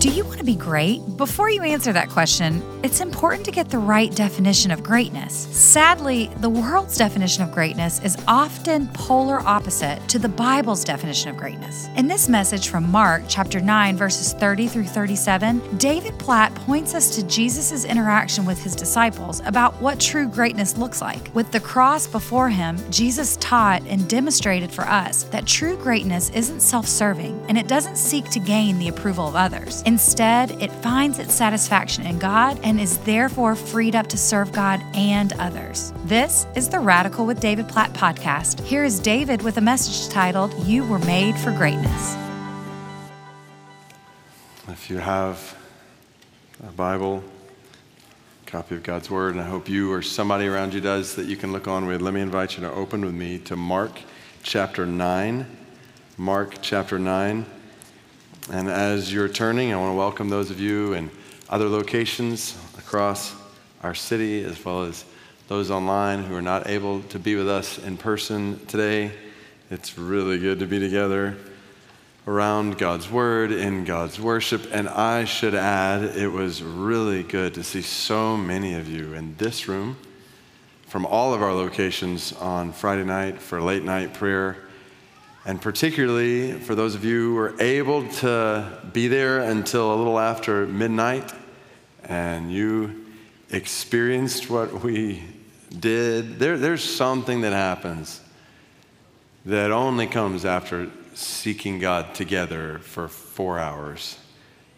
Do you want to be great? Before you answer that question, it's important to get the right definition of greatness. Sadly, the world's definition of greatness is often polar opposite to the Bible's definition of greatness. In this message from Mark chapter 9 verses 30 through 37, David Platt points us to Jesus' interaction with his disciples about what true greatness looks like. With the cross before him, Jesus taught and demonstrated for us that true greatness isn't self-serving and it doesn't seek to gain the approval of others. Instead, it finds its satisfaction in God and is therefore freed up to serve God and others. This is the Radical with David Platt podcast. Here is David with a message titled, You Were Made for Greatness. If you have a Bible, copy of God's Word, and I hope you or somebody around you does that you can look on with, let me invite you to open with me to Mark chapter 9. Mark chapter 9. And as you're turning, I want to welcome those of you in other locations across our city, as well as those online who are not able to be with us in person today. It's really good to be together around God's Word, in God's worship. And I should add, it was really good to see so many of you in this room from all of our locations on Friday night for late night prayer and particularly for those of you who were able to be there until a little after midnight and you experienced what we did, there, there's something that happens that only comes after seeking God together for four hours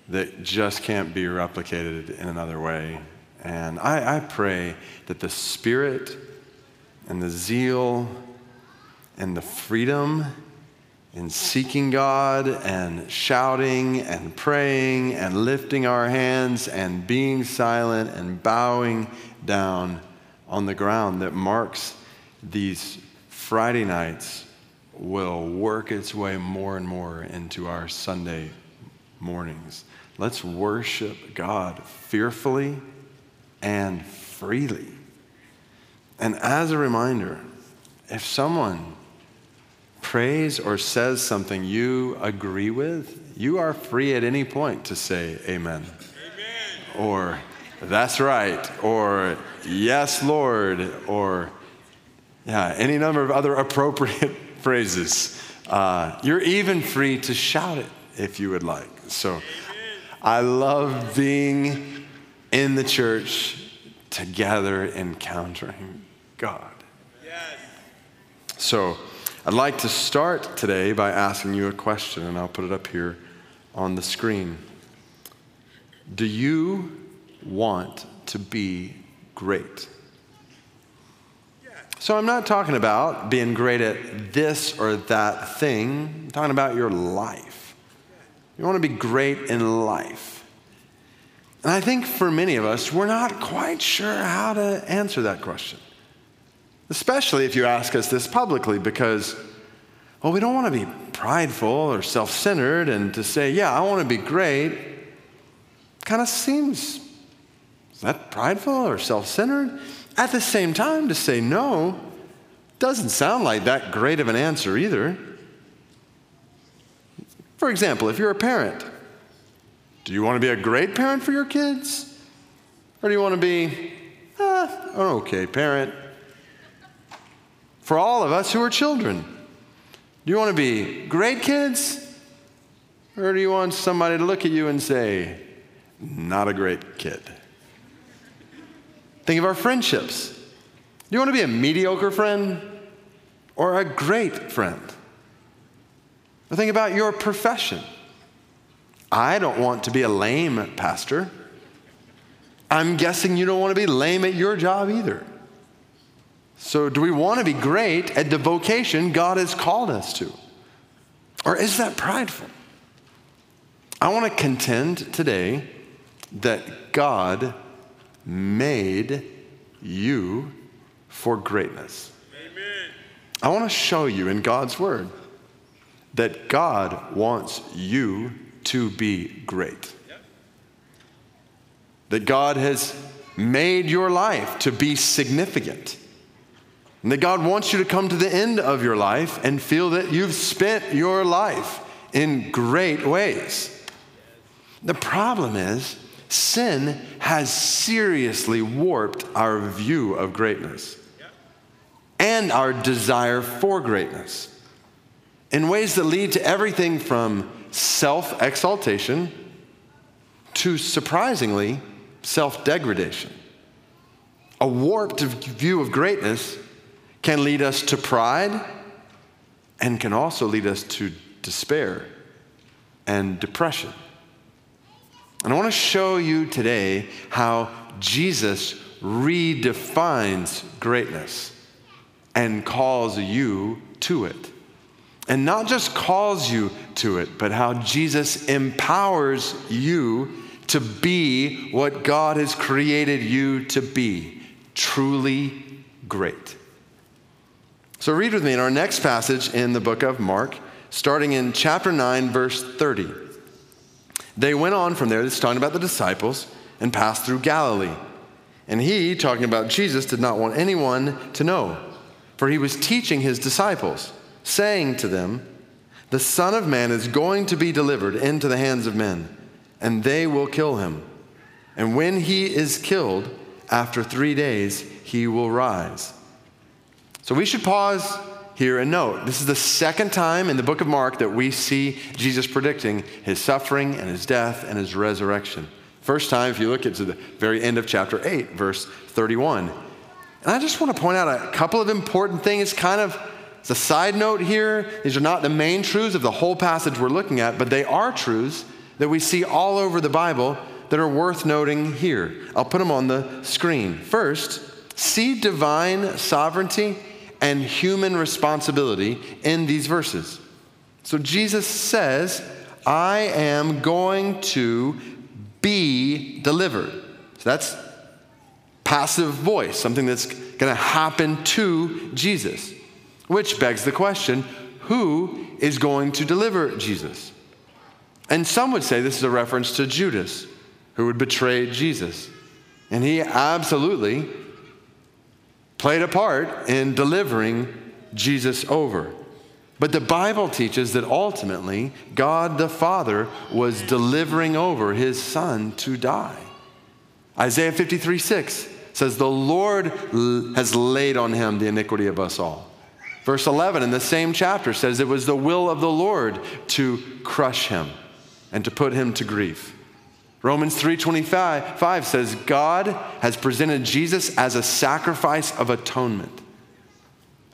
that just can't be replicated in another way. And I, I pray that the spirit and the zeal and the freedom in seeking God and shouting and praying and lifting our hands and being silent and bowing down on the ground that marks these Friday nights will work its way more and more into our Sunday mornings. Let's worship God fearfully and freely. And as a reminder, if someone prays or says something you agree with, you are free at any point to say amen. amen. Or that's right. Or yes, Lord. Or yeah, any number of other appropriate phrases. Uh, you're even free to shout it if you would like. So I love being in the church together encountering God. Yes. So, I'd like to start today by asking you a question, and I'll put it up here on the screen. Do you want to be great? So, I'm not talking about being great at this or that thing, I'm talking about your life. You want to be great in life. And I think for many of us, we're not quite sure how to answer that question especially if you ask us this publicly, because, well, we don't want to be prideful or self centered and to say, yeah, I want to be great, kind of seems, is that prideful or self centered? At the same time, to say no doesn't sound like that great of an answer either. For example, if you're a parent, do you want to be a great parent for your kids? Or do you want to be, ah, an okay parent? For all of us who are children. Do you want to be great kids? Or do you want somebody to look at you and say, not a great kid? Think of our friendships. Do you want to be a mediocre friend or a great friend? Or think about your profession. I don't want to be a lame pastor. I'm guessing you don't want to be lame at your job either. So, do we want to be great at the vocation God has called us to? Or is that prideful? I want to contend today that God made you for greatness. Amen. I want to show you in God's Word that God wants you to be great. Yep. That God has made your life to be significant. And that God wants you to come to the end of your life and feel that you've spent your life in great ways. The problem is, sin has seriously warped our view of greatness and our desire for greatness in ways that lead to everything from self exaltation to surprisingly self degradation. A warped view of greatness can lead us to pride and can also lead us to despair and depression. And I want to show you today how Jesus redefines greatness and calls you to it. And not just calls you to it, but how Jesus empowers you to be what God has created you to be truly great. So, read with me in our next passage in the book of Mark, starting in chapter 9, verse 30. They went on from there, this is talking about the disciples, and passed through Galilee. And he, talking about Jesus, did not want anyone to know, for he was teaching his disciples, saying to them, The Son of Man is going to be delivered into the hands of men, and they will kill him. And when he is killed, after three days, he will rise. So we should pause here and note this is the second time in the book of Mark that we see Jesus predicting his suffering and his death and his resurrection. First time, if you look at the very end of chapter 8, verse 31. And I just want to point out a couple of important things, kind of as a side note here. These are not the main truths of the whole passage we're looking at, but they are truths that we see all over the Bible that are worth noting here. I'll put them on the screen. First, see divine sovereignty and human responsibility in these verses. So Jesus says, I am going to be delivered. So that's passive voice, something that's going to happen to Jesus. Which begs the question who is going to deliver Jesus? And some would say this is a reference to Judas, who would betray Jesus. And he absolutely played a part in delivering Jesus over. But the Bible teaches that ultimately God the Father was delivering over his son to die. Isaiah 53 6 says, The Lord has laid on him the iniquity of us all. Verse 11 in the same chapter says, It was the will of the Lord to crush him and to put him to grief. Romans 3:25 says God has presented Jesus as a sacrifice of atonement.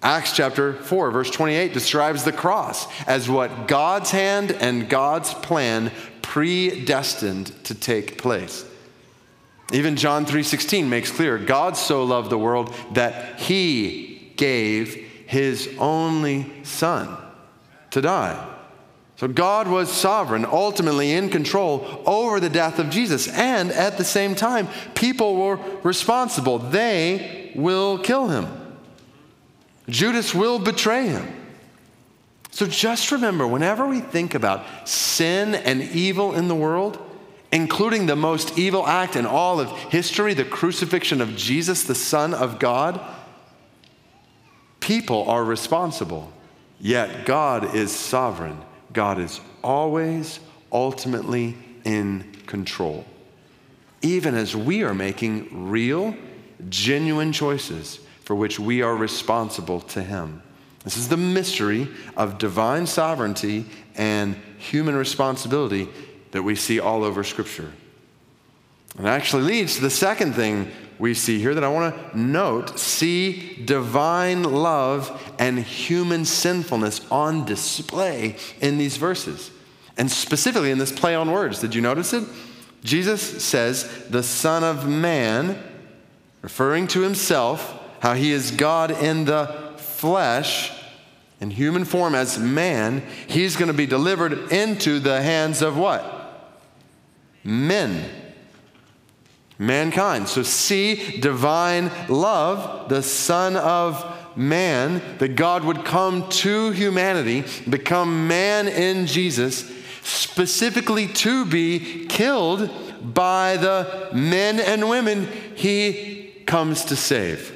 Acts chapter 4 verse 28 describes the cross as what God's hand and God's plan predestined to take place. Even John 3:16 makes clear God so loved the world that he gave his only son to die so God was sovereign, ultimately in control over the death of Jesus. And at the same time, people were responsible. They will kill him. Judas will betray him. So just remember whenever we think about sin and evil in the world, including the most evil act in all of history, the crucifixion of Jesus, the Son of God, people are responsible. Yet God is sovereign God is always ultimately in control, even as we are making real, genuine choices for which we are responsible to Him. This is the mystery of divine sovereignty and human responsibility that we see all over Scripture. And actually leads to the second thing we see here that I want to note see divine love and human sinfulness on display in these verses. And specifically in this play on words. Did you notice it? Jesus says, the Son of Man, referring to himself, how he is God in the flesh, in human form as man, he's going to be delivered into the hands of what? Men mankind. So see divine love, the Son of Man, that God would come to humanity, become man in Jesus, specifically to be killed by the men and women he comes to save.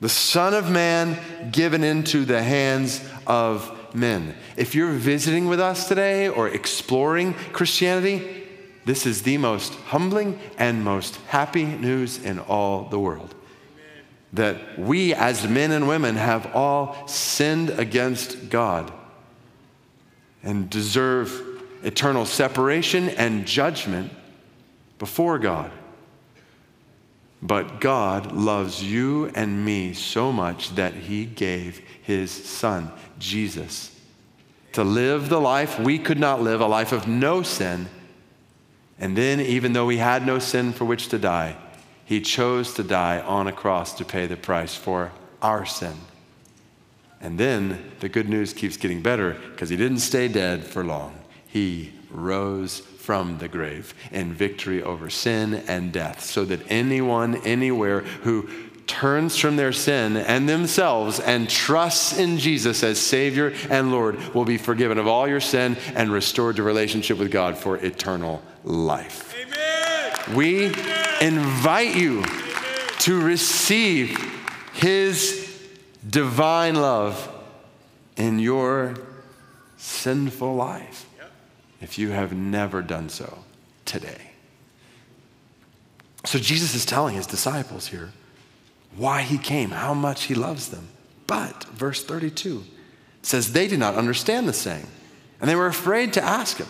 The Son of Man given into the hands of men. If you're visiting with us today or exploring Christianity, This is the most humbling and most happy news in all the world. That we, as men and women, have all sinned against God and deserve eternal separation and judgment before God. But God loves you and me so much that He gave His Son, Jesus, to live the life we could not live, a life of no sin. And then, even though He had no sin for which to die, He chose to die on a cross to pay the price for our sin. And then the good news keeps getting better because He didn't stay dead for long. He rose from the grave in victory over sin and death, so that anyone, anywhere who turns from their sin and themselves and trusts in Jesus as Savior and Lord will be forgiven of all your sin and restored to relationship with God for eternal life. Amen. We Amen. invite you Amen. to receive His divine love in your sinful life if you have never done so today. So Jesus is telling his disciples here why he came, how much he loves them. But, verse 32 says, they did not understand the saying, and they were afraid to ask him.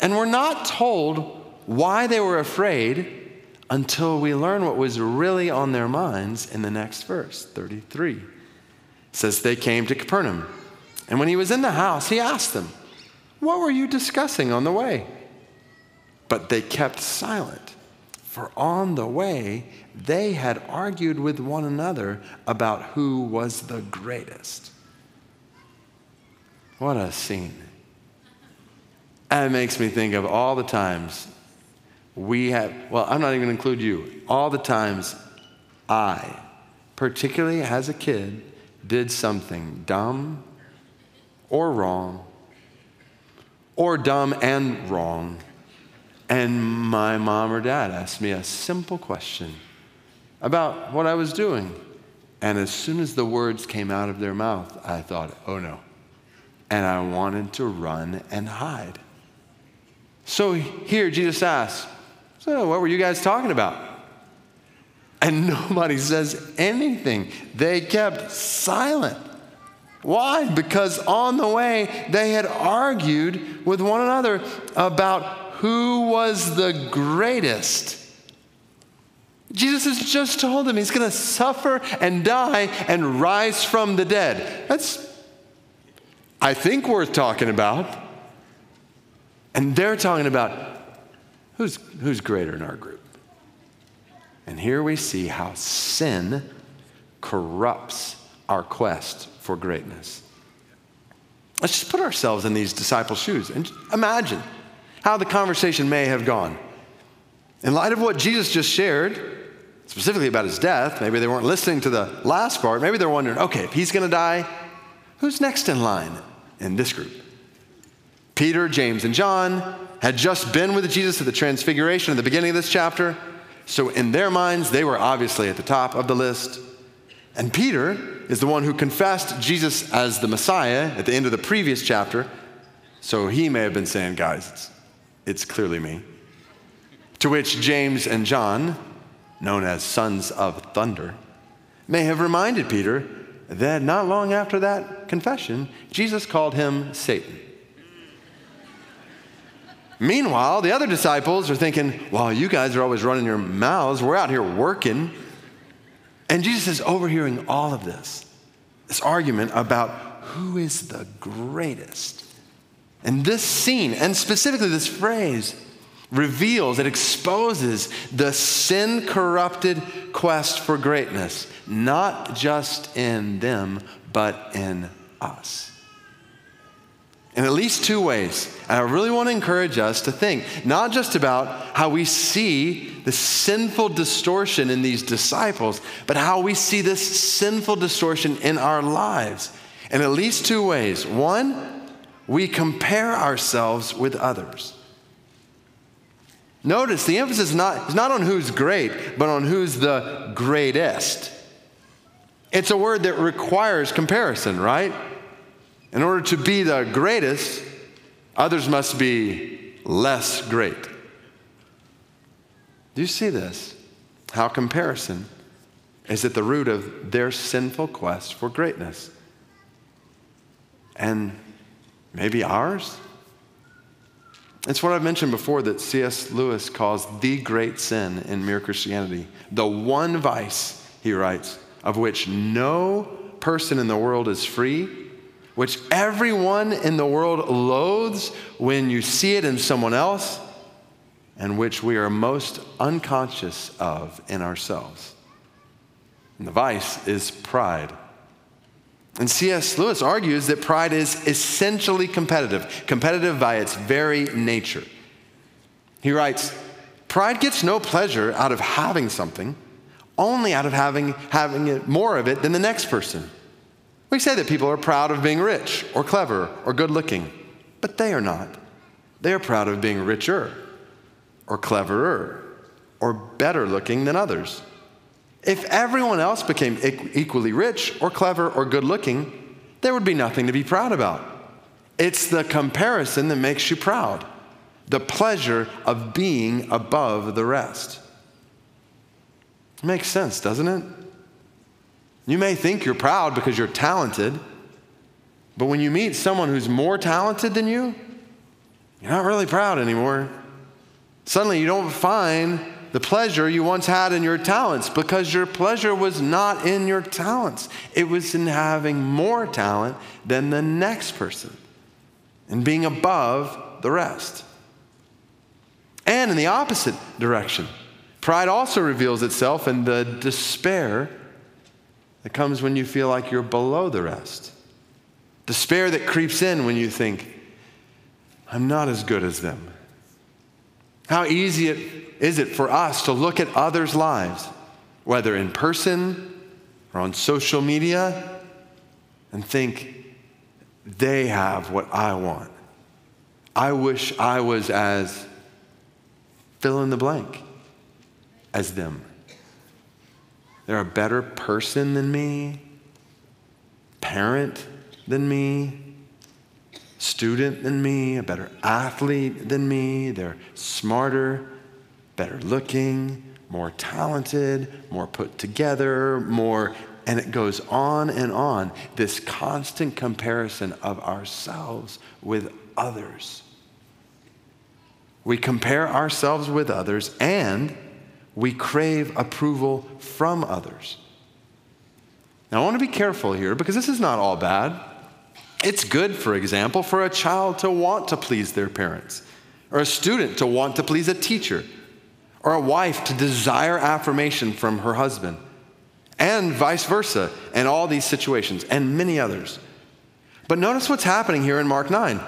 And we're not told why they were afraid until we learn what was really on their minds in the next verse, 33. It says, They came to Capernaum. And when he was in the house, he asked them, what were you discussing on the way? But they kept silent, for on the way they had argued with one another about who was the greatest. What a scene. And it makes me think of all the times we have, well, I'm not even going to include you, all the times I, particularly as a kid, did something dumb or wrong or dumb and wrong. And my mom or dad asked me a simple question about what I was doing. And as soon as the words came out of their mouth, I thought, oh no. And I wanted to run and hide. So here, Jesus asks, So, what were you guys talking about? And nobody says anything. They kept silent. Why? Because on the way they had argued with one another about who was the greatest. Jesus has just told him he's going to suffer and die and rise from the dead. That's, I think, worth talking about. And they're talking about who's, who's greater in our group. And here we see how sin corrupts our quest for greatness. Let's just put ourselves in these disciples' shoes and imagine how the conversation may have gone. In light of what Jesus just shared, specifically about his death, maybe they weren't listening to the last part. Maybe they're wondering, okay, if he's going to die, who's next in line in this group? Peter, James, and John had just been with Jesus at the transfiguration at the beginning of this chapter. So, in their minds, they were obviously at the top of the list. And Peter is the one who confessed Jesus as the Messiah at the end of the previous chapter. So he may have been saying, guys, it's clearly me. To which James and John, known as sons of thunder, may have reminded Peter that not long after that confession, Jesus called him Satan. Meanwhile, the other disciples are thinking, well, you guys are always running your mouths. We're out here working. And Jesus is overhearing all of this, this argument about who is the greatest. And this scene, and specifically this phrase, reveals, it exposes the sin corrupted quest for greatness, not just in them, but in us in at least two ways. And I really want to encourage us to think not just about how we see the sinful distortion in these disciples, but how we see this sinful distortion in our lives. In at least two ways. One, we compare ourselves with others. Notice the emphasis is not, is not on who's great, but on who's the greatest. It's a word that requires comparison, right? In order to be the greatest, others must be less great. Do you see this? How comparison is at the root of their sinful quest for greatness. And maybe ours? It's what I've mentioned before that C.S. Lewis calls the great sin in mere Christianity. The one vice, he writes, of which no person in the world is free, which everyone in the world loathes when you see it in someone else, and which we are most unconscious of in ourselves. And the vice is pride. And C.S. Lewis argues that pride is essentially competitive, competitive by its very nature. He writes, Pride gets no pleasure out of having something, only out of having, having more of it than the next person. We say that people are proud of being rich or clever or good looking, but they are not. They are proud of being richer or cleverer or better looking than others. If everyone else became equally rich or clever or good looking, there would be nothing to be proud about. It's the comparison that makes you proud, the pleasure of being above the rest. It makes sense, doesn't it? You may think you're proud because you're talented, but when you meet someone who's more talented than you, you're not really proud anymore. Suddenly, you don't find the pleasure you once had in your talents because your pleasure was not in your talents. It was in having more talent than the next person and being above the rest. And in the opposite direction, pride also reveals itself in the despair that comes when you feel like you're below the rest. Despair that creeps in when you think, I'm not as good as them. How easy it, is it for us to look at others' lives, whether in person or on social media, and think, they have what I want. I wish I was as fill in the blank as them. They're a better person than me, parent than me, student than me, a better athlete than me. They're smarter, better looking, more talented, more put together, more, and it goes on and on. This constant comparison of ourselves with others. We compare ourselves with others and we crave approval from others. Now, I want to be careful here because this is not all bad. It's good, for example, for a child to want to please their parents, or a student to want to please a teacher, or a wife to desire affirmation from her husband, and vice versa, and all these situations, and many others. But notice what's happening here in Mark 9.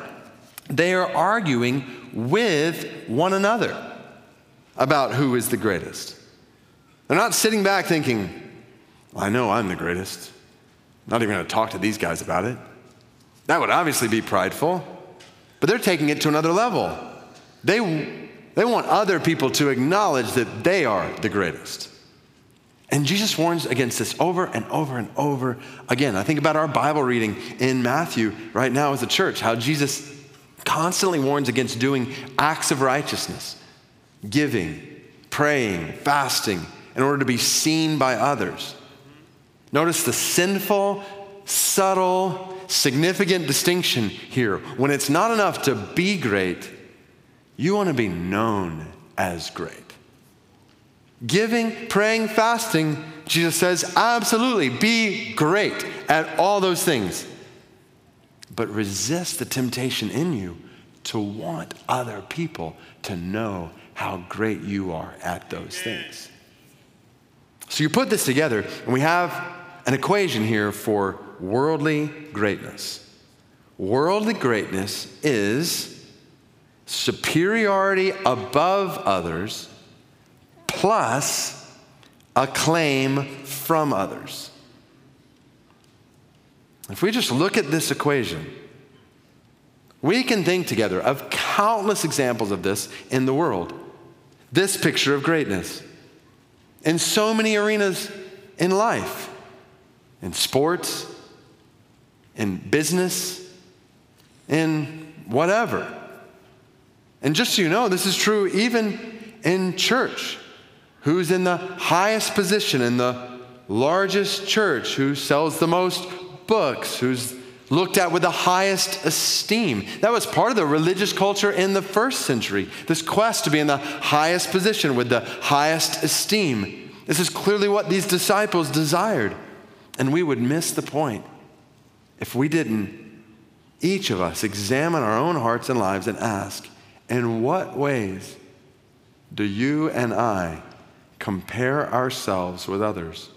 They are arguing with one another about who is the greatest. They're not sitting back thinking, well, I know I'm the greatest. I'm not even going to talk to these guys about it. That would obviously be prideful, but they're taking it to another level. They, they want other people to acknowledge that they are the greatest. And Jesus warns against this over and over and over again. I think about our Bible reading in Matthew right now as a church, how Jesus constantly warns against doing acts of righteousness, giving, praying, fasting, in order to be seen by others. Notice the sinful, subtle, significant distinction here. When it's not enough to be great, you want to be known as great. Giving, praying, fasting, Jesus says, absolutely, be great at all those things. But resist the temptation in you to want other people to know how great you are at those things. So you put this together, and we have an equation here for worldly greatness. Worldly greatness is superiority above others plus acclaim from others. If we just look at this equation, we can think together of countless examples of this in the world. This picture of greatness in so many arenas in life in sports, in business, in whatever. And just so you know, this is true even in church. Who's in the highest position in the largest church? Who sells the most books? Who's looked at with the highest esteem? That was part of the religious culture in the first century. This quest to be in the highest position with the highest esteem. This is clearly what these disciples desired. And we would miss the point if we didn't, each of us, examine our own hearts and lives and ask, in what ways do you and I compare ourselves with others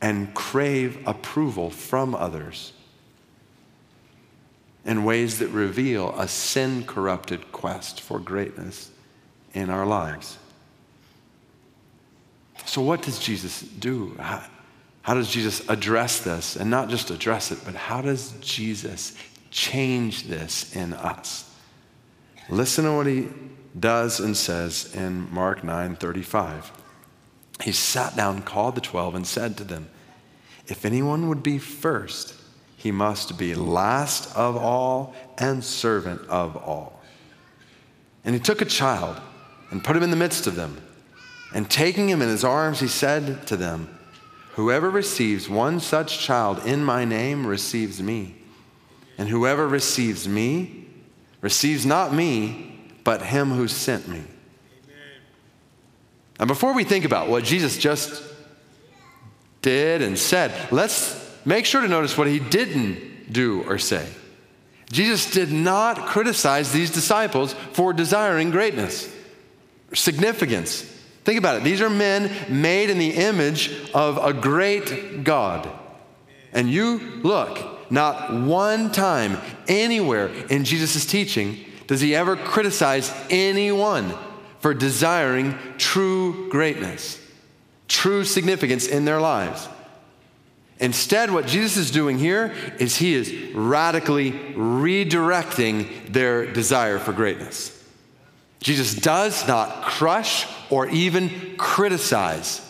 and crave approval from others in ways that reveal a sin corrupted quest for greatness in our lives. So, what does Jesus do? How, how, does Jesus address this? And not just address it, but how does Jesus change this in us? Listen to what he does and says in Mark 9 35. He sat down, called the twelve, and said to them, If anyone would be first, he must be last of all and servant of all. And he took a child and put him in the midst of them. And taking him in his arms, he said to them, Whoever receives one such child in my name receives me. And whoever receives me receives not me, but him who sent me. And before we think about what Jesus just did and said, let's make sure to notice what he didn't do or say. Jesus did not criticize these disciples for desiring greatness, significance. Think about it. These are men made in the image of a great God. And you look, not one time anywhere in Jesus' teaching does he ever criticize anyone for desiring true greatness, true significance in their lives. Instead, what Jesus is doing here is he is radically redirecting their desire for greatness. Jesus does not crush or even criticize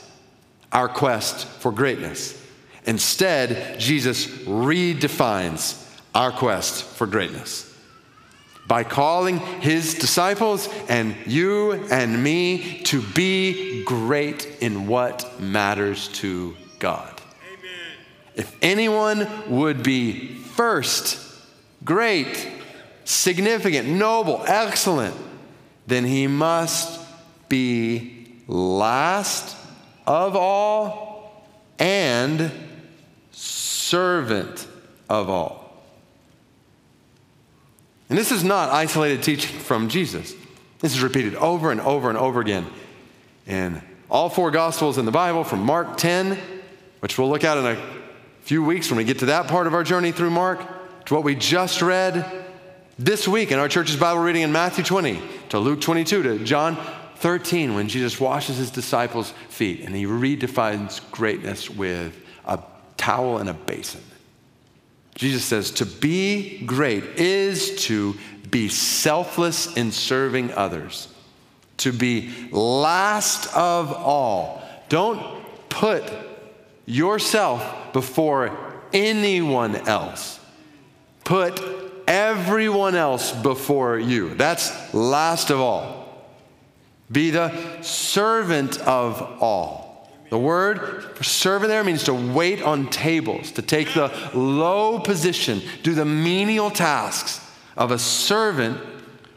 our quest for greatness. Instead, Jesus redefines our quest for greatness by calling his disciples and you and me to be great in what matters to God. Amen. If anyone would be first, great, significant, noble, excellent, then he must be last of all and servant of all. And this is not isolated teaching from Jesus. This is repeated over and over and over again in all four Gospels in the Bible, from Mark 10, which we'll look at in a few weeks when we get to that part of our journey through Mark, to what we just read this week in our church's Bible reading in Matthew 20, to Luke 22, to John 13, when Jesus washes his disciples' feet and he redefines greatness with towel and a basin. Jesus says to be great is to be selfless in serving others, to be last of all. Don't put yourself before anyone else. Put everyone else before you. That's last of all. Be the servant of all. The word servant there means to wait on tables, to take the low position, do the menial tasks of a servant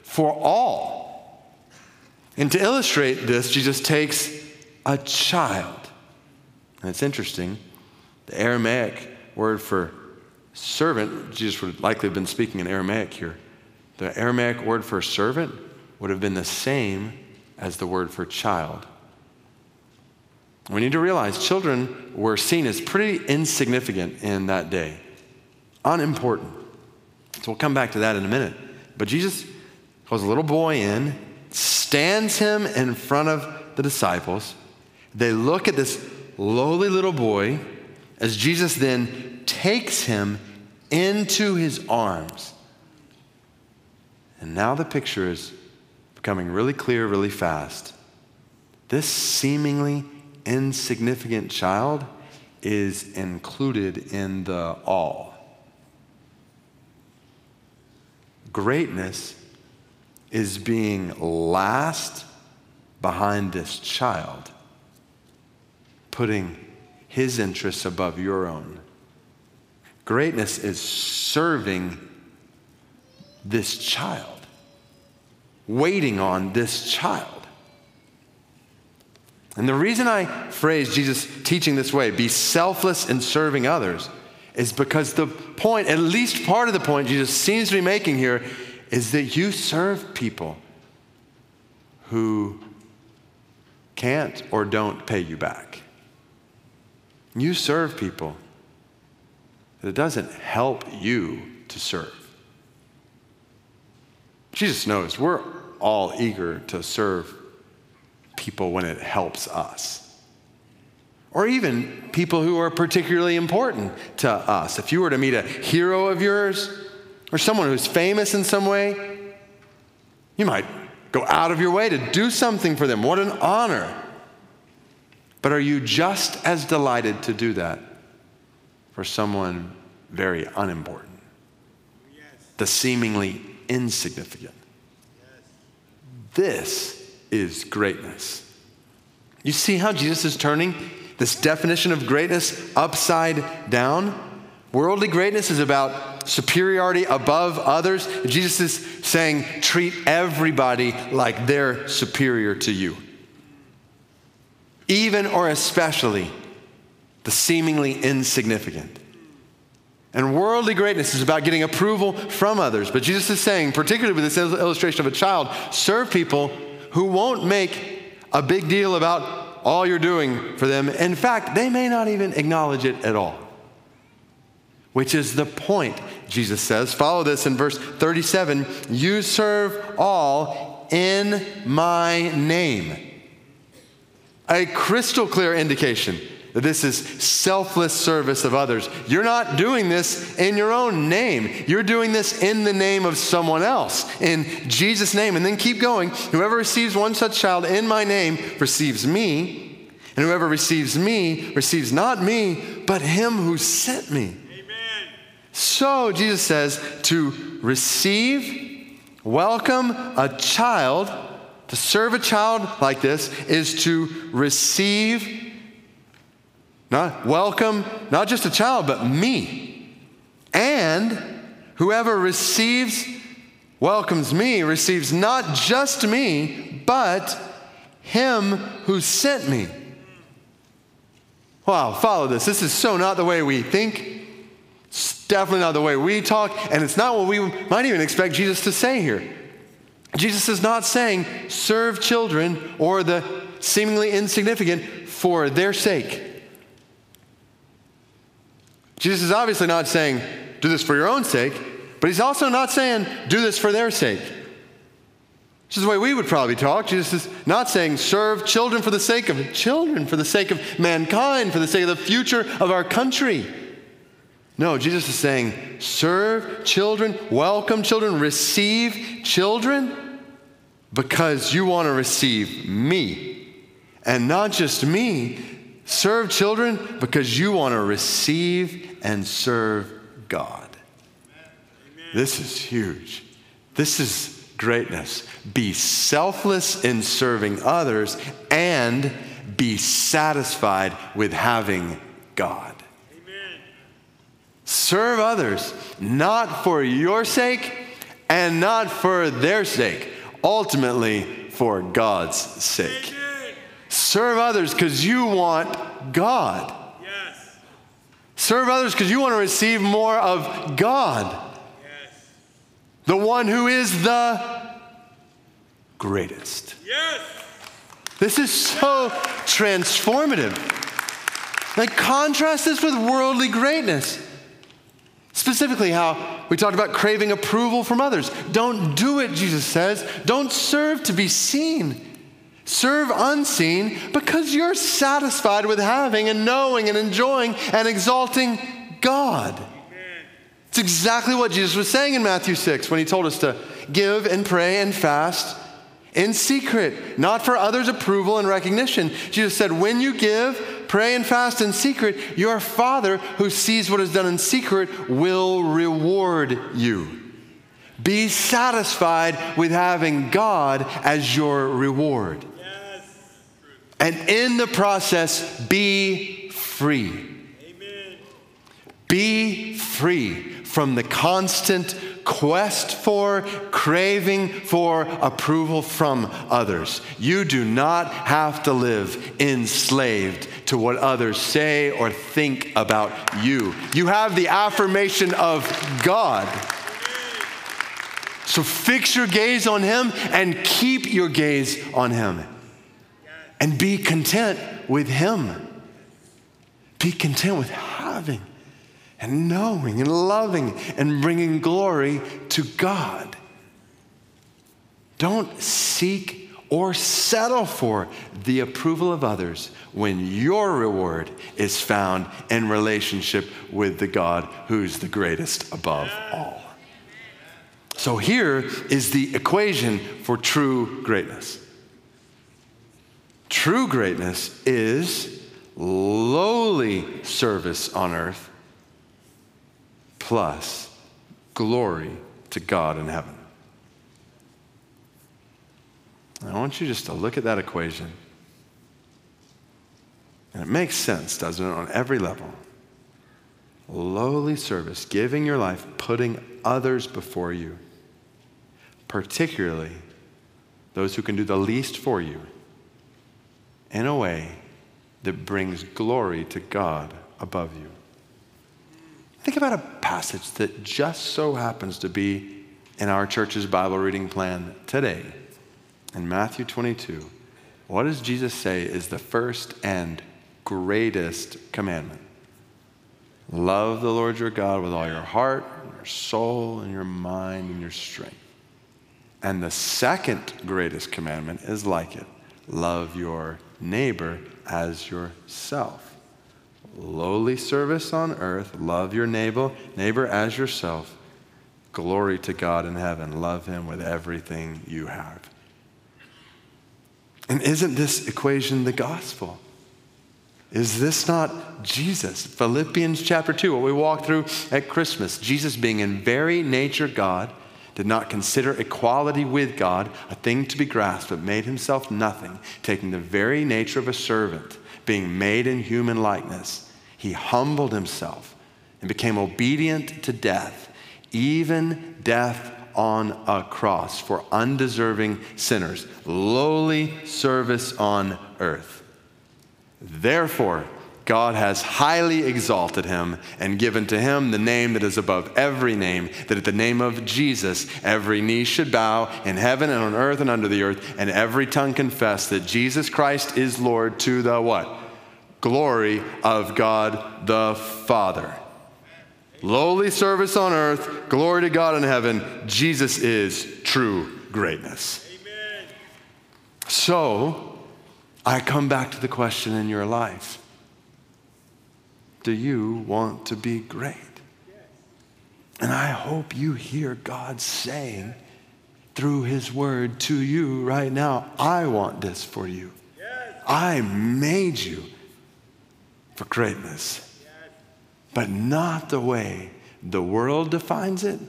for all. And to illustrate this, Jesus takes a child. And it's interesting. The Aramaic word for servant, Jesus would likely have been speaking in Aramaic here. The Aramaic word for servant would have been the same as the word for child. We need to realize children were seen as pretty insignificant in that day, unimportant. So we'll come back to that in a minute. But Jesus calls a little boy in, stands him in front of the disciples. They look at this lowly little boy as Jesus then takes him into his arms. And now the picture is becoming really clear really fast. This seemingly insignificant child is included in the all. Greatness is being last behind this child, putting his interests above your own. Greatness is serving this child, waiting on this child. And the reason I phrase Jesus teaching this way, be selfless in serving others, is because the point, at least part of the point Jesus seems to be making here, is that you serve people who can't or don't pay you back. You serve people that it doesn't help you to serve. Jesus knows we're all eager to serve people when it helps us. Or even people who are particularly important to us. If you were to meet a hero of yours or someone who's famous in some way, you might go out of your way to do something for them. What an honor. But are you just as delighted to do that for someone very unimportant? Yes. The seemingly insignificant. Yes. This is greatness. You see how Jesus is turning this definition of greatness upside down? Worldly greatness is about superiority above others. Jesus is saying, treat everybody like they're superior to you even or especially the seemingly insignificant. And worldly greatness is about getting approval from others. But Jesus is saying, particularly with this illustration of a child, serve people who won't make a big deal about all you're doing for them. In fact, they may not even acknowledge it at all. Which is the point, Jesus says. Follow this in verse 37 You serve all in my name a crystal clear indication this is selfless service of others. You're not doing this in your own name. You're doing this in the name of someone else, in Jesus' name. And then keep going. Whoever receives one such child in my name receives me, and whoever receives me receives not me, but him who sent me. Amen. So Jesus says to receive, welcome a child to serve a child like this is to receive, not welcome, not just a child, but me. And whoever receives, welcomes me, receives not just me, but him who sent me. Wow, follow this. This is so not the way we think. It's definitely not the way we talk, and it's not what we might even expect Jesus to say here. Jesus is not saying serve children or the seemingly insignificant for their sake. Jesus is obviously not saying do this for your own sake, but he's also not saying do this for their sake. This is the way we would probably talk. Jesus is not saying serve children for the sake of children, for the sake of mankind, for the sake of the future of our country. No, Jesus is saying, serve children, welcome children, receive children because you want to receive me. And not just me, serve children because you want to receive and serve God. Amen. This is huge. This is greatness. Be selfless in serving others and be satisfied with having God. Serve others, not for your sake and not for their sake, ultimately for God's sake. Serve others because you want God. Serve others because you want to receive more of God. Yes. The one who is the greatest. Yes. This is so transformative. Like, contrast this with worldly greatness. Specifically, how we talked about craving approval from others. Don't do it, Jesus says. Don't serve to be seen. Serve unseen because you're satisfied with having and knowing and enjoying and exalting God. It's exactly what Jesus was saying in Matthew 6 when he told us to give and pray and fast in secret, not for others' approval and recognition. Jesus said, When you give, Pray and fast in secret. Your Father who sees what is done in secret will reward you. Be satisfied with having God as your reward. And in the process, be free. Amen. Be free from the constant quest for, craving for approval from others. You do not have to live enslaved to what others say or think about you. You have the affirmation of God. So fix your gaze on Him and keep your gaze on Him. And be content with Him. Be content with having and knowing and loving and bringing glory to God. Don't seek or settle for the approval of others when your reward is found in relationship with the God who's the greatest above all. So here is the equation for true greatness. True greatness is lowly service on earth plus glory to God in heaven. I want you just to look at that equation. And it makes sense, doesn't it, on every level? Lowly service, giving your life, putting others before you, particularly those who can do the least for you, in a way that brings glory to God above you. Think about a passage that just so happens to be in our church's Bible reading plan today. In Matthew 22, what does Jesus say is the first and greatest commandment? Love the Lord your God with all your heart, your soul, and your mind, and your strength. And the second greatest commandment is like it love your neighbor as yourself lowly service on earth, love your neighbor, neighbor as yourself. Glory to God in heaven. Love him with everything you have. And isn't this equation the gospel? Is this not Jesus? Philippians chapter 2, what we walked through at Christmas. Jesus, being in very nature God, did not consider equality with God a thing to be grasped, but made himself nothing, taking the very nature of a servant, being made in human likeness he humbled himself and became obedient to death, even death on a cross for undeserving sinners, lowly service on earth. Therefore, God has highly exalted him and given to him the name that is above every name, that at the name of Jesus every knee should bow in heaven and on earth and under the earth, and every tongue confess that Jesus Christ is Lord to the what? glory of God the Father. Lowly service on earth, glory to God in heaven. Jesus is true greatness. Amen. So, I come back to the question in your life Do you want to be great? And I hope you hear God saying through His word to you right now, I want this for you. I made you for greatness, but not the way the world defines it,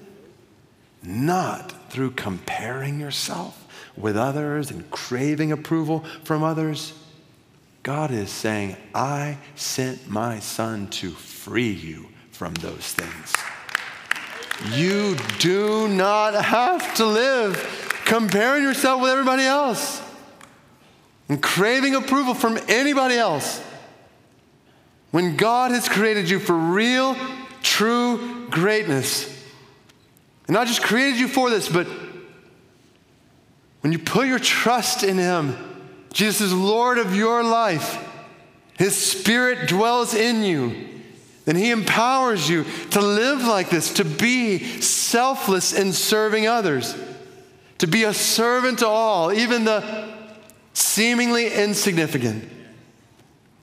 not through comparing yourself with others and craving approval from others. God is saying, I sent my son to free you from those things. You do not have to live comparing yourself with everybody else and craving approval from anybody else. When God has created you for real, true greatness, and not just created you for this, but when you put your trust in Him, Jesus is Lord of your life, His Spirit dwells in you. And He empowers you to live like this, to be selfless in serving others, to be a servant to all, even the seemingly insignificant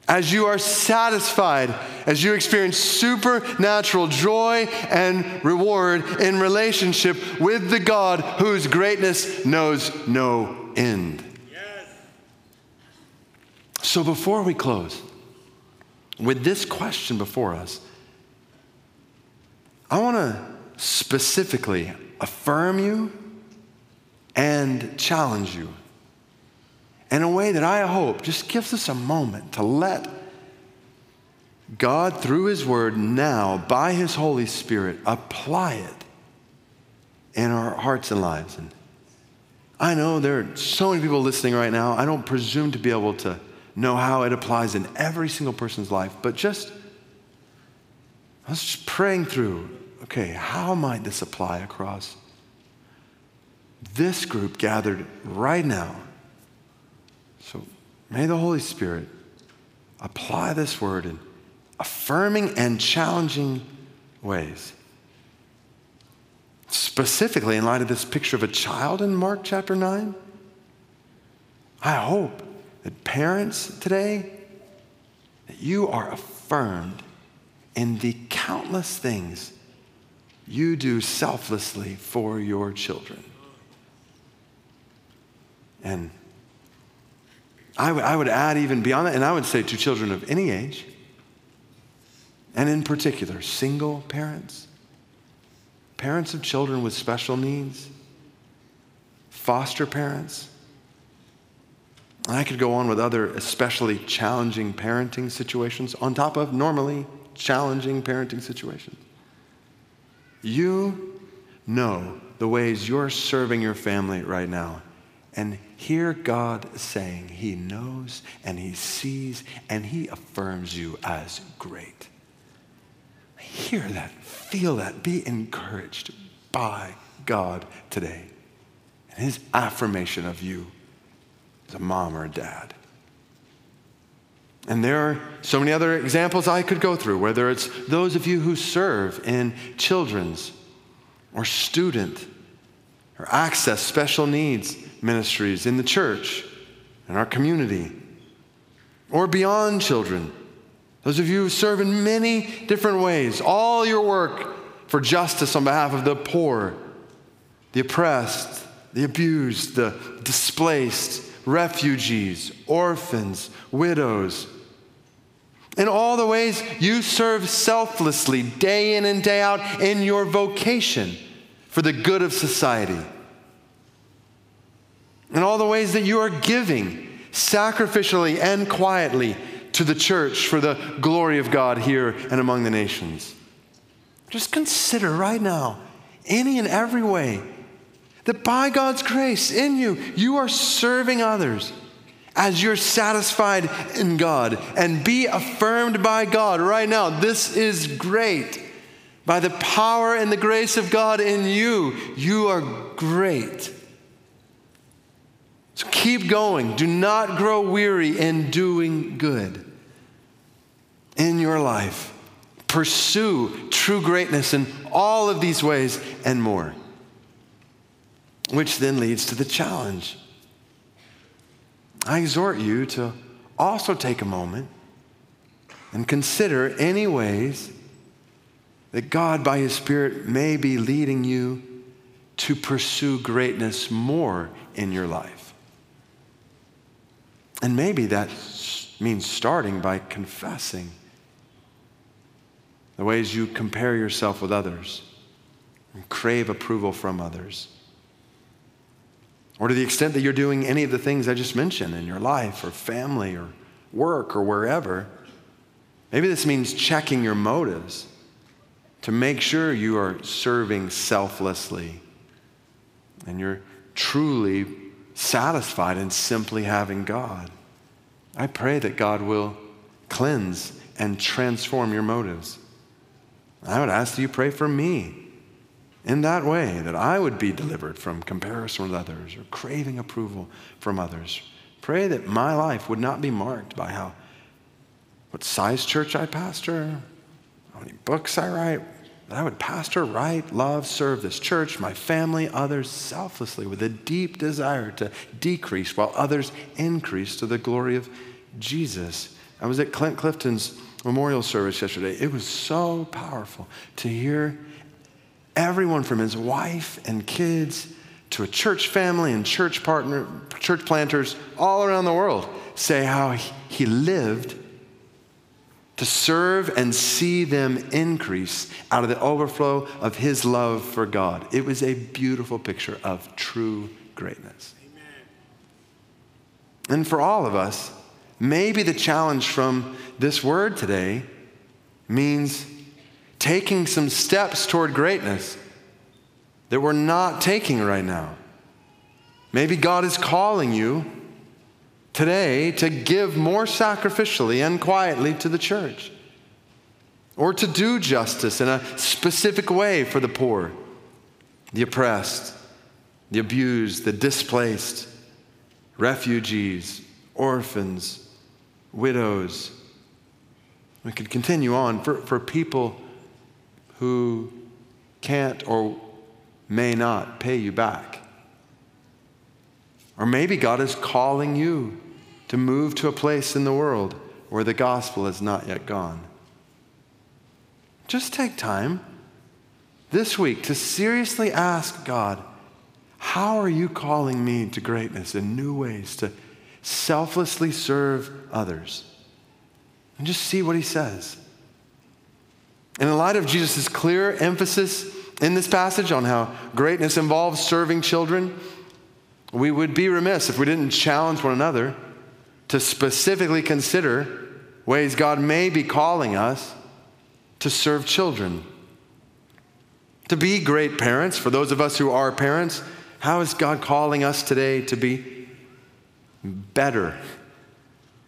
as you are satisfied, as you experience supernatural joy and reward in relationship with the God whose greatness knows no end. So, before we close, with this question before us, I want to specifically affirm you and challenge you in a way that I hope just gives us a moment to let God, through His Word, now, by His Holy Spirit, apply it in our hearts and lives. And I know there are so many people listening right now. I don't presume to be able to know how it applies in every single person's life, but just I was just praying through okay, how might this apply across this group gathered right now? So may the Holy Spirit apply this word in affirming and challenging ways. Specifically, in light of this picture of a child in Mark chapter 9, I hope that parents today, that you are affirmed in the countless things you do selflessly for your children. And I would, I would add even beyond that, and I would say to children of any age, and in particular, single parents, parents of children with special needs, foster parents. And I could go on with other especially challenging parenting situations on top of normally challenging parenting situations. You know the ways you're serving your family right now. And hear God saying He knows and He sees and He affirms you as great. Hear that, feel that, be encouraged by God today and His affirmation of you as a mom or a dad. And there are so many other examples I could go through, whether it's those of you who serve in children's or student or access special needs ministries in the church, in our community, or beyond children. Those of you who serve in many different ways, all your work for justice on behalf of the poor, the oppressed, the abused, the displaced, refugees, orphans, widows. In all the ways you serve selflessly, day in and day out, in your vocation for the good of society. In all the ways that you are giving sacrificially and quietly to the church for the glory of God here and among the nations. Just consider right now, any and every way, that by God's grace in you, you are serving others as you're satisfied in God and be affirmed by God right now. This is great. By the power and the grace of God in you, you are great. So keep going. Do not grow weary in doing good in your life. Pursue true greatness in all of these ways and more. Which then leads to the challenge. I exhort you to also take a moment and consider any ways that God, by His Spirit, may be leading you to pursue greatness more in your life. And maybe that means starting by confessing the ways you compare yourself with others and crave approval from others. Or to the extent that you're doing any of the things I just mentioned in your life or family or work or wherever, maybe this means checking your motives to make sure you are serving selflessly and you're truly satisfied in simply having God. I pray that God will cleanse and transform your motives. I would ask that you pray for me in that way, that I would be delivered from comparison with others or craving approval from others. Pray that my life would not be marked by how, what size church I pastor, how many books I write, that I would pastor, write, love, serve this church, my family, others selflessly with a deep desire to decrease while others increase to the glory of Jesus. I was at Clint Clifton's memorial service yesterday. It was so powerful to hear everyone from his wife and kids to a church family and church partner, church planters all around the world say how he lived to serve and see them increase out of the overflow of his love for God. It was a beautiful picture of true greatness. Amen. And for all of us, maybe the challenge from this word today means taking some steps toward greatness that we're not taking right now. Maybe God is calling you today to give more sacrificially and quietly to the church, or to do justice in a specific way for the poor, the oppressed, the abused, the displaced, refugees, orphans, widows. We could continue on for, for people who can't or may not pay you back. Or maybe God is calling you to move to a place in the world where the gospel has not yet gone. Just take time this week to seriously ask God, how are you calling me to greatness in new ways, to selflessly serve others? And just see what he says. And in light of Jesus' clear emphasis in this passage on how greatness involves serving children, we would be remiss if we didn't challenge one another to specifically consider ways God may be calling us to serve children. To be great parents, for those of us who are parents, how is God calling us today to be better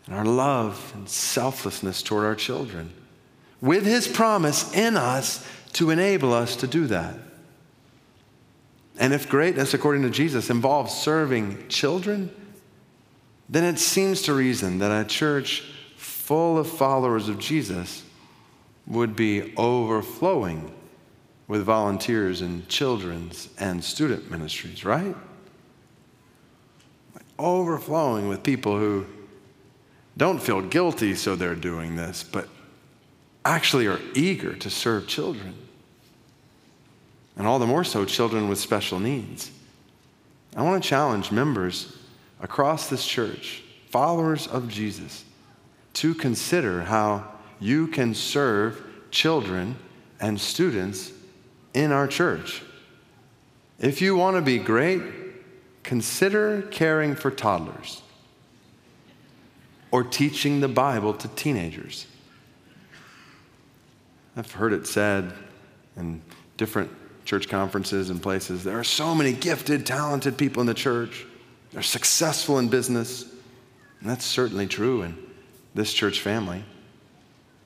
in our love and selflessness toward our children? With His promise in us to enable us to do that. And if greatness, according to Jesus, involves serving children, then it seems to reason that a church full of followers of Jesus would be overflowing with volunteers in children's and student ministries, right? Overflowing with people who don't feel guilty, so they're doing this, but actually are eager to serve children. And all the more so, children with special needs. I want to challenge members across this church, followers of Jesus, to consider how you can serve children and students in our church. If you want to be great, consider caring for toddlers or teaching the Bible to teenagers. I've heard it said in different church conferences and places there are so many gifted, talented people in the church. They're successful in business. And that's certainly true in this church family.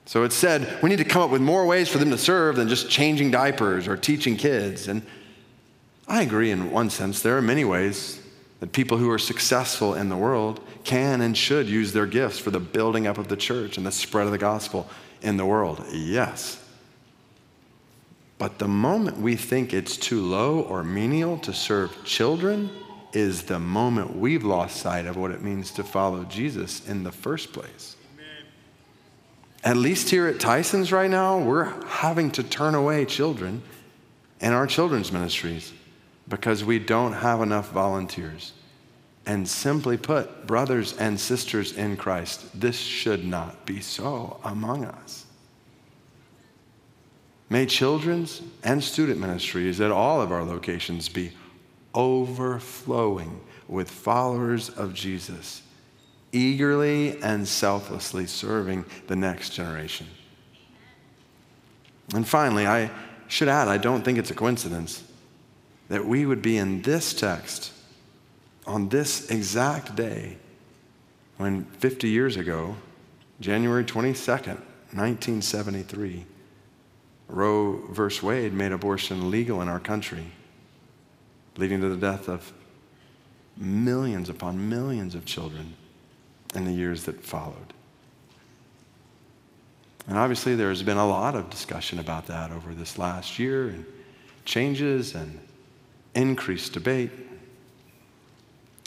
So it said we need to come up with more ways for them to serve than just changing diapers or teaching kids. And I agree in one sense. There are many ways that people who are successful in the world can and should use their gifts for the building up of the church and the spread of the gospel in the world. Yes. But the moment we think it's too low or menial to serve children is the moment we've lost sight of what it means to follow Jesus in the first place. At least here at Tyson's right now, we're having to turn away children in our children's ministries because we don't have enough volunteers. And simply put, brothers and sisters in Christ, this should not be so among us. May children's and student ministries at all of our locations be overflowing with followers of Jesus eagerly and selflessly serving the next generation. And finally, I should add, I don't think it's a coincidence that we would be in this text on this exact day when 50 years ago, January 22nd, 1973, Roe versus Wade made abortion legal in our country, leading to the death of millions upon millions of children in the years that followed. And obviously, there's been a lot of discussion about that over this last year, and changes and increased debate.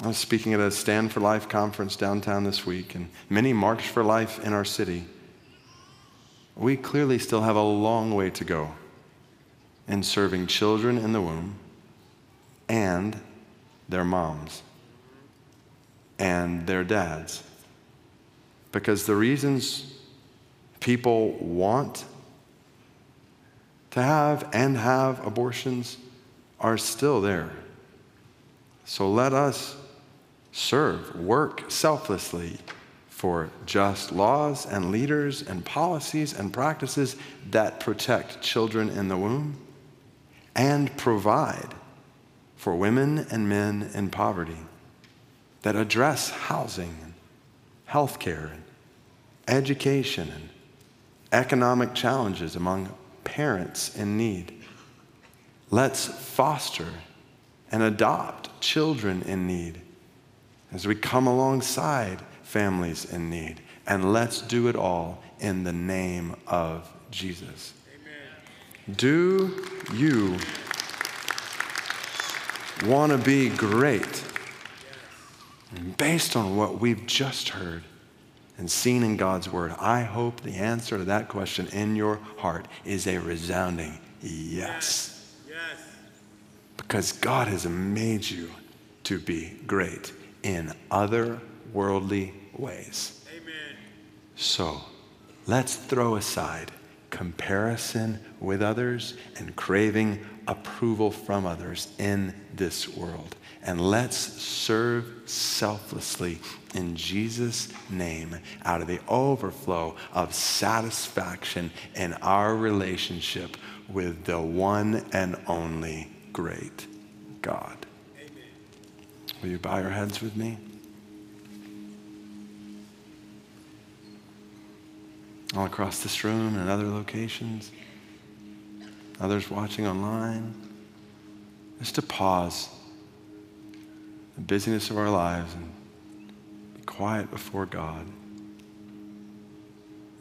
I was speaking at a Stand for Life conference downtown this week, and many marched for life in our city. We clearly still have a long way to go in serving children in the womb and their moms and their dads because the reasons people want to have and have abortions are still there. So let us serve, work selflessly for just laws and leaders and policies and practices that protect children in the womb and provide for women and men in poverty, that address housing and health care and education and economic challenges among parents in need. Let's foster and adopt children in need as we come alongside families in need. And let's do it all in the name of Jesus. Amen. Do you want to be great? Based on what we've just heard and seen in God's Word, I hope the answer to that question in your heart is a resounding yes. Yes. Because God has made you to be great in other worldly ways. Amen. So let's throw aside comparison with others and craving approval from others in this world. And let's serve selflessly in Jesus' name out of the overflow of satisfaction in our relationship with the one and only great God. Amen. Will you bow your heads with me? All across this room and other locations, others watching online, just to pause the busyness of our lives and be quiet before God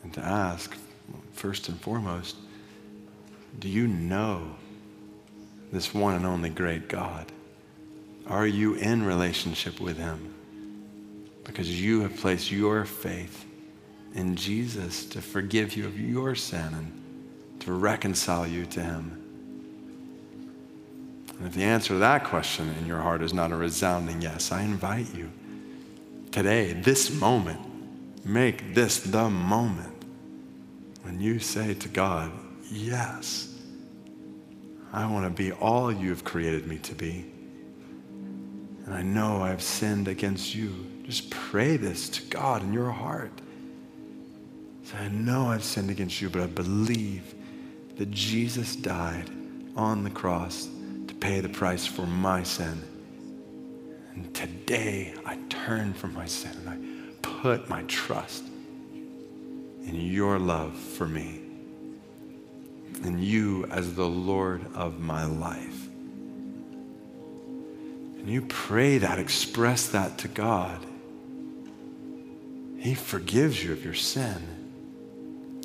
and to ask, first and foremost, do you know this one and only great God? Are you in relationship with Him? Because you have placed your faith in Jesus to forgive you of your sin and to reconcile you to Him. And if the answer to that question in your heart is not a resounding yes, I invite you today, this moment, make this the moment when you say to God, Yes, I want to be all you've created me to be. And I know I've sinned against you. Just pray this to God in your heart. Say, I know I've sinned against you, but I believe that Jesus died on the cross to pay the price for my sin. And today I turn from my sin and I put my trust in your love for me and you as the Lord of my life. And you pray that, express that to God. He forgives you of your sin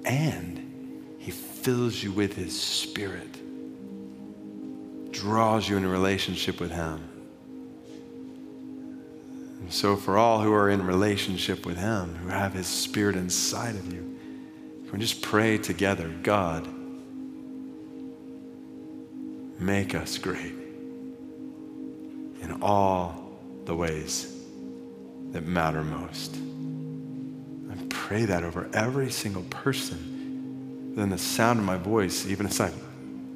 and he fills you with his spirit, draws you in a relationship with him. And so, for all who are in relationship with him, who have his spirit inside of you, we just pray together God, make us great in all the ways that matter most pray that over every single person. Then the sound of my voice, even as I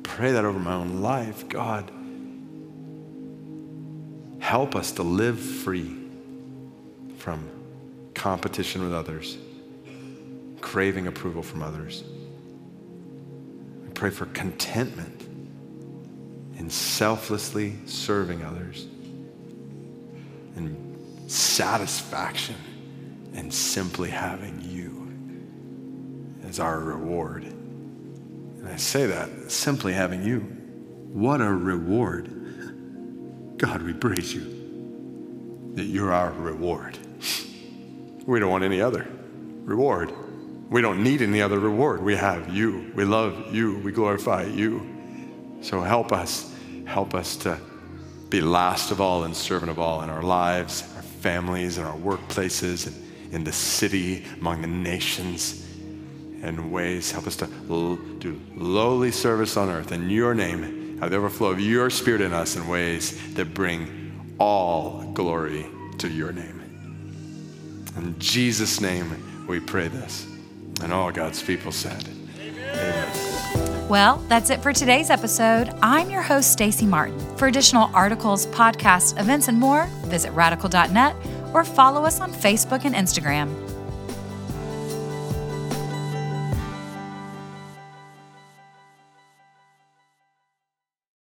pray that over my own life, God, help us to live free from competition with others, craving approval from others. I pray for contentment in selflessly serving others and satisfaction and simply having you as our reward. And I say that simply having you. What a reward. God, we praise you that you're our reward. We don't want any other reward. We don't need any other reward. We have you. We love you. We glorify you. So help us. Help us to be last of all and servant of all in our lives, our families, and our workplaces, and in the city, among the nations, in ways. Help us to l- do lowly service on earth in your name. Have the overflow of your spirit in us in ways that bring all glory to your name. In Jesus' name, we pray this. And all God's people said, Amen. Amen. Well, that's it for today's episode. I'm your host, Stacy Martin. For additional articles, podcasts, events, and more, visit radical.net or follow us on Facebook and Instagram.